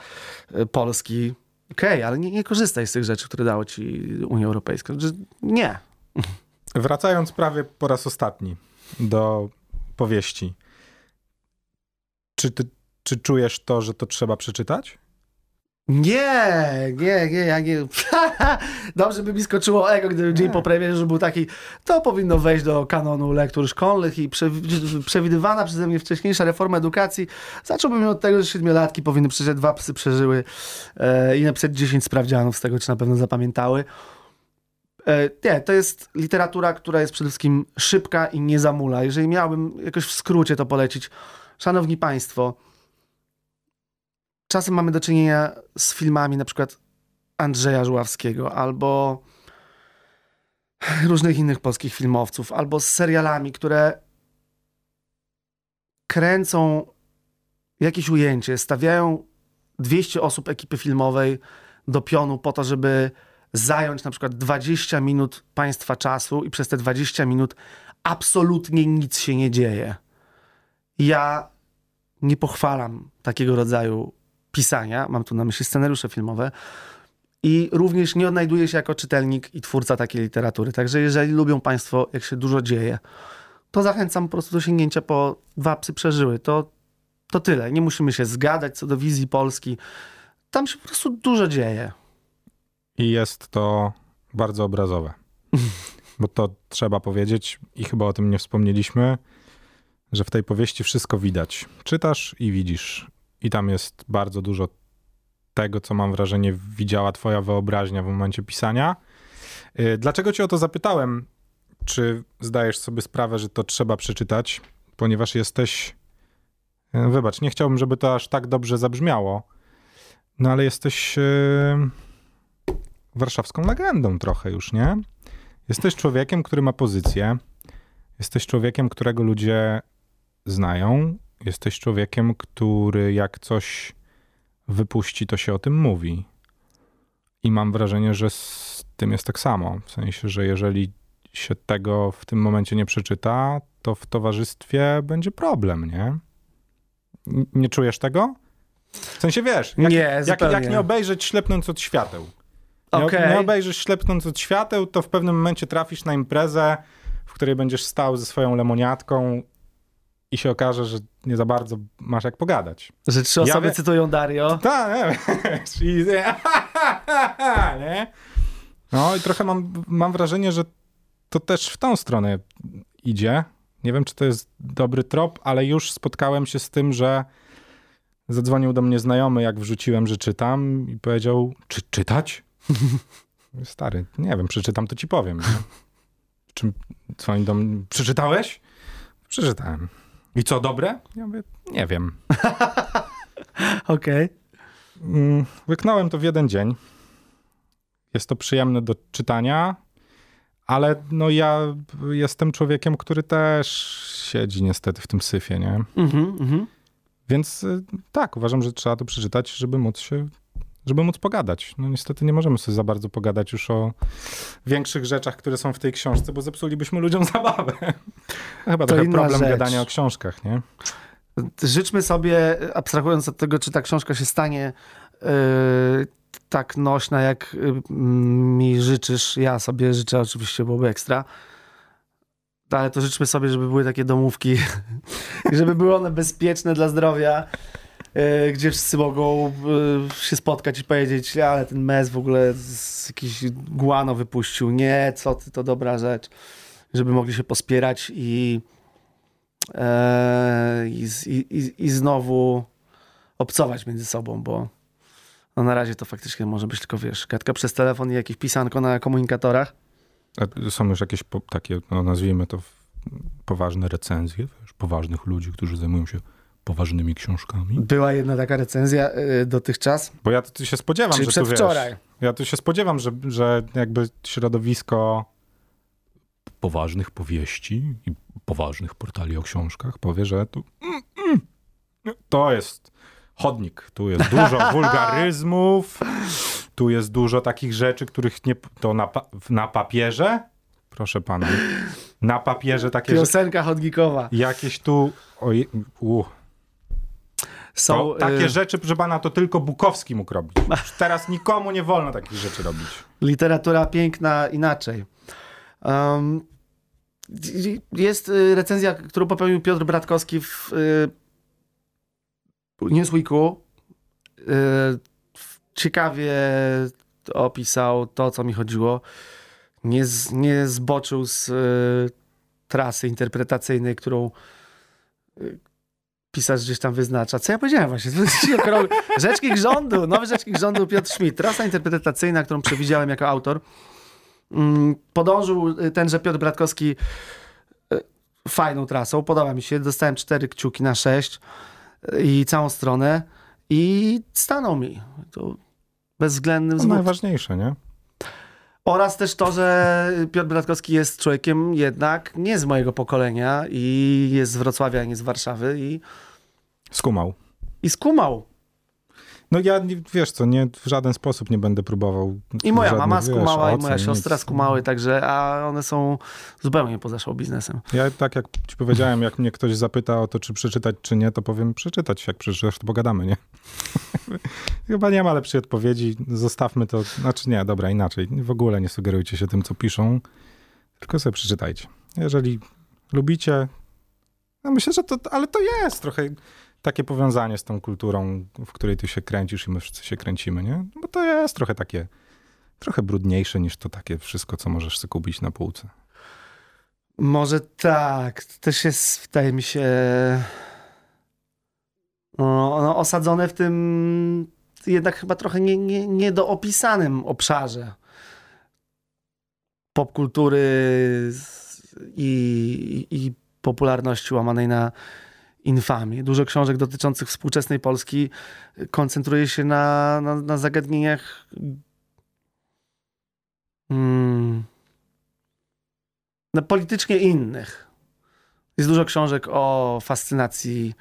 y, Polski, okej, ale nie, nie korzystaj z tych rzeczy, które dało ci Unia Europejska. Nie.
Wracając prawie po raz ostatni do powieści. Czy, ty, czy czujesz to, że to trzeba przeczytać?
Nie, nie, nie, ja nie. Dobrze by mi skoczyło ego, gdyby dzień po premierze był taki, to powinno wejść do kanonu lektur szkolnych i przewi- przewidywana przeze mnie wcześniejsza reforma edukacji. Zacząłbym od tego, że siedmiolatki powinny przeczytać dwa psy przeżyły e, i napisać 10 sprawdzianów z tego, czy na pewno zapamiętały. E, nie, to jest literatura, która jest przede wszystkim szybka i nie zamula. Jeżeli miałbym jakoś w skrócie to polecić, szanowni państwo, czasem mamy do czynienia z filmami na przykład Andrzeja Żuławskiego albo różnych innych polskich filmowców, albo z serialami, które kręcą jakieś ujęcie, stawiają 200 osób ekipy filmowej do pionu po to, żeby zająć na przykład 20 minut państwa czasu i przez te 20 minut absolutnie nic się nie dzieje. Ja nie pochwalam takiego rodzaju pisania, mam tu na myśli scenariusze filmowe, i również nie odnajduję się jako czytelnik i twórca takiej literatury. Także jeżeli lubią Państwo, jak się dużo dzieje, to zachęcam po prostu do sięgnięcia po Dwa psy przeżyły. To, to tyle. Nie musimy się zgadać co do wizji Polski. Tam się po prostu dużo dzieje.
I jest to bardzo obrazowe. Bo to trzeba powiedzieć, i chyba o tym nie wspomnieliśmy, że w tej powieści wszystko widać. Czytasz i widzisz. I tam jest bardzo dużo tego, co mam wrażenie widziała twoja wyobraźnia w momencie pisania. Y, Dlaczego cię o to zapytałem? Czy zdajesz sobie sprawę, że to trzeba przeczytać? Ponieważ jesteś... y, Wybacz, nie chciałbym, żeby to aż tak dobrze zabrzmiało, no ale jesteś... y, warszawską legendą trochę już, nie? Jesteś człowiekiem, który ma pozycję. Jesteś człowiekiem, którego ludzie znają. Jesteś człowiekiem, który jak coś wypuści, to się o tym mówi. I mam wrażenie, że z tym jest tak samo. W sensie, że jeżeli się tego w tym momencie nie przeczyta, to w towarzystwie będzie problem, nie? Nie czujesz tego? W sensie wiesz, jak
Nie,
jak, jak nie obejrzeć ślepnąc od świateł. Nie,
Okej.
nie obejrzysz ślepnąc od świateł, to w pewnym momencie trafisz na imprezę, w której będziesz stał ze swoją lemoniatką i się okaże, że nie za bardzo masz jak pogadać.
Że trzy osoby
wie-
cytują Dario.
Tak, nie? wiesz, I, nie? No i trochę mam, mam wrażenie, że to też w tą stronę idzie. nie wiem, czy to jest dobry trop, ale już spotkałem się z tym, że zadzwonił do mnie znajomy, jak wrzuciłem, że czytam i powiedział, czy czytać? Stary, nie wiem, przeczytam, to ci powiem. Czym dzwoni do mnie, przeczytałeś? Przeczytałem. I co, dobre? Ja mówię, nie wiem.
Okej.
Mm, Łyknąłem to w jeden dzień. Jest to przyjemne do czytania, ale no ja jestem człowiekiem, który też siedzi niestety w tym syfie, nie?
Mhm, mhm.
Więc y, tak, uważam, że trzeba to przeczytać, żeby móc się, żeby móc pogadać. No niestety nie możemy sobie za bardzo pogadać już o większych rzeczach, które są w tej książce, bo zepsulibyśmy ludziom zabawę. Chyba
To
trochę problem
rzecz.
gadania o książkach, nie?
Życzmy sobie, abstrahując od tego, czy ta książka się stanie yy, tak nośna, jak yy, mi życzysz. Ja sobie życzę, oczywiście byłoby ekstra. Ale to życzmy sobie, żeby były takie domówki i żeby były one bezpieczne dla zdrowia, gdzie wszyscy mogą yy, się spotkać i powiedzieć, ale ten mes w ogóle z jakiś guano wypuścił. Nie, co ty, to dobra rzecz. Żeby mogli się pospierać i e, i, i, i, znowu obcować między sobą, bo no na razie to faktycznie może być tylko, wiesz, gadka przez telefon i jakieś pisanko na komunikatorach.
A są już jakieś po, takie, no nazwijmy to, poważne recenzje, wiesz, poważnych ludzi, którzy zajmują się poważnymi książkami?
Była jedna taka recenzja y, dotychczas,
Bo ja tu się spodziewam,
czyli
że tu wiesz,
przedwczoraj.
ja tu się spodziewam, że, że jakby środowisko poważnych powieści i poważnych portali o książkach powie, że tu mm, mm, to jest chodnik, tu jest dużo wulgaryzmów, tu jest dużo takich rzeczy, których nie, to na, pa, na papierze, proszę pana, na papierze takie rzeczy,
Piosenka chodnikowa.
jakieś tu, oj, u,
Są,
to, takie
y,
rzeczy, proszę pana, to tylko Bukowski mógł robić. Teraz nikomu nie wolno takich rzeczy robić.
Literatura piękna inaczej. Um, jest y, recenzja, którą popełnił Piotr Bratkowski w y, Newsweeku. Y, ciekawie opisał to, o co mi chodziło. Nie, z, nie zboczył z y, trasy interpretacyjnej, którą y, pisarz gdzieś tam wyznacza. Co ja powiedziałem właśnie? Rzecznik rządu, nowy rzecznik rządu Piotr Schmidt. Trasa interpretacyjna, którą przewidziałem jako autor. Mm, Podążył y, tenże Piotr Bratkowski y, fajną trasą. Podoba mi się. Dostałem cztery kciuki na sześć y, i całą stronę i stanął mi. To bezwzględnym
To
złot.
najważniejsze, nie?
Oraz też to, że Piotr Bratkowski jest człowiekiem jednak nie z mojego pokolenia i jest z Wrocławia, a nie z Warszawy i,
Skumał.
i skumał.
No ja, wiesz co, nie, w żaden sposób nie będę próbował
I moja
żadnych,
mama
wiesz,
skumała, i
ocen,
moja siostra
nic.
skumały, także, a one są zupełnie poza show biznesem.
Ja tak jak ci powiedziałem, jak mnie ktoś zapyta o to, czy przeczytać, czy nie, to powiem przeczytać. Jak przeczytasz, to pogadamy, nie? Chyba nie ma lepszej odpowiedzi. Zostawmy to. Znaczy nie, dobra, inaczej. W ogóle nie sugerujcie się tym, co piszą, tylko sobie przeczytajcie. Jeżeli lubicie, no myślę, że to, ale to jest trochę takie powiązanie z tą kulturą, w której ty się kręcisz i my wszyscy się kręcimy, nie? Bo to jest trochę takie, trochę brudniejsze niż to takie wszystko, co możesz sobie kupić na półce.
Może tak. To Też jest, wydaje mi się, no, no, osadzone w tym jednak chyba trochę nie, nie, niedoopisanym obszarze popkultury i, i popularności łamanej na infamię. Dużo książek dotyczących współczesnej Polski koncentruje się na, na, na zagadnieniach mm, no, politycznie innych. Jest dużo książek o fascynacji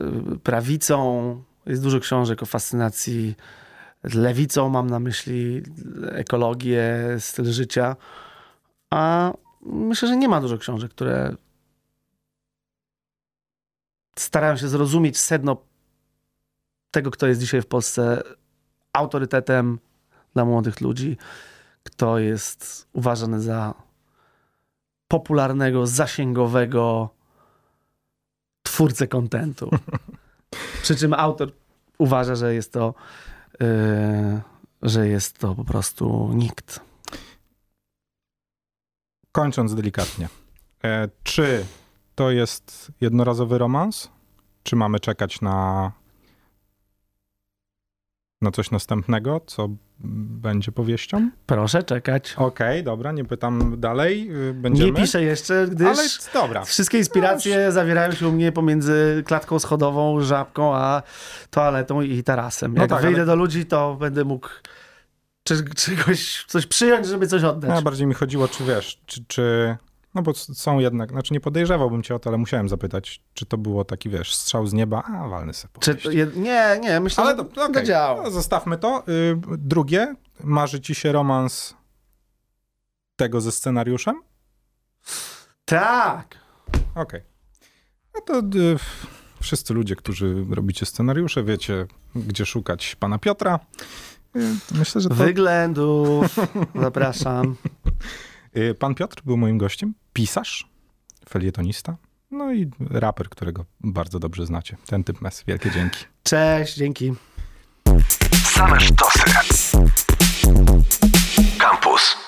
y, prawicą, jest dużo książek o fascynacji lewicą, mam na myśli ekologię, styl życia. A myślę, że nie ma dużo książek, które starają się zrozumieć sedno tego, kto jest dzisiaj w Polsce autorytetem dla młodych ludzi, kto jest uważany za popularnego, zasięgowego twórcę kontentu. Przy czym autor uważa, że jest to, yy, że jest to po prostu nikt.
Kończąc delikatnie. E, czy to jest jednorazowy romans? Czy mamy czekać na, na coś następnego, co będzie powieścią?
Proszę czekać.
Okej, dobra, nie pytam dalej. Będziemy.
Nie piszę jeszcze, gdyż
Ale dobra.
wszystkie inspiracje zawierają się u mnie pomiędzy klatką schodową, żabką, a toaletą i tarasem.
No
Jak
tak,
wyjdę
ale-
do ludzi, to będę mógł czy, czegoś, coś przyjąć, żeby coś oddać.
No, bardziej mi chodziło, czy wiesz, czy, czy. No bo są jednak, znaczy nie podejrzewałbym cię o to, ale musiałem zapytać, czy to było taki, wiesz, strzał z nieba, a walny se
Czy, je- nie, nie, myślę,
Ale
że
to,
to
okej,
działa.
no, zostawmy to. Y, drugie, marzy ci się romans tego ze scenariuszem?
Tak.
Okej. No to y, wszyscy ludzie, którzy robicie scenariusze, wiecie, gdzie szukać pana Piotra. Y, myślę, że to...
Wyględów. Zapraszam.
Y, Pan Piotr był moim gościem, pisarz, felietonista, no i raper, którego bardzo dobrze znacie. Ten typ mes. Wielkie dzięki.
Cześć, dzięki.
Same sztosy. Campus.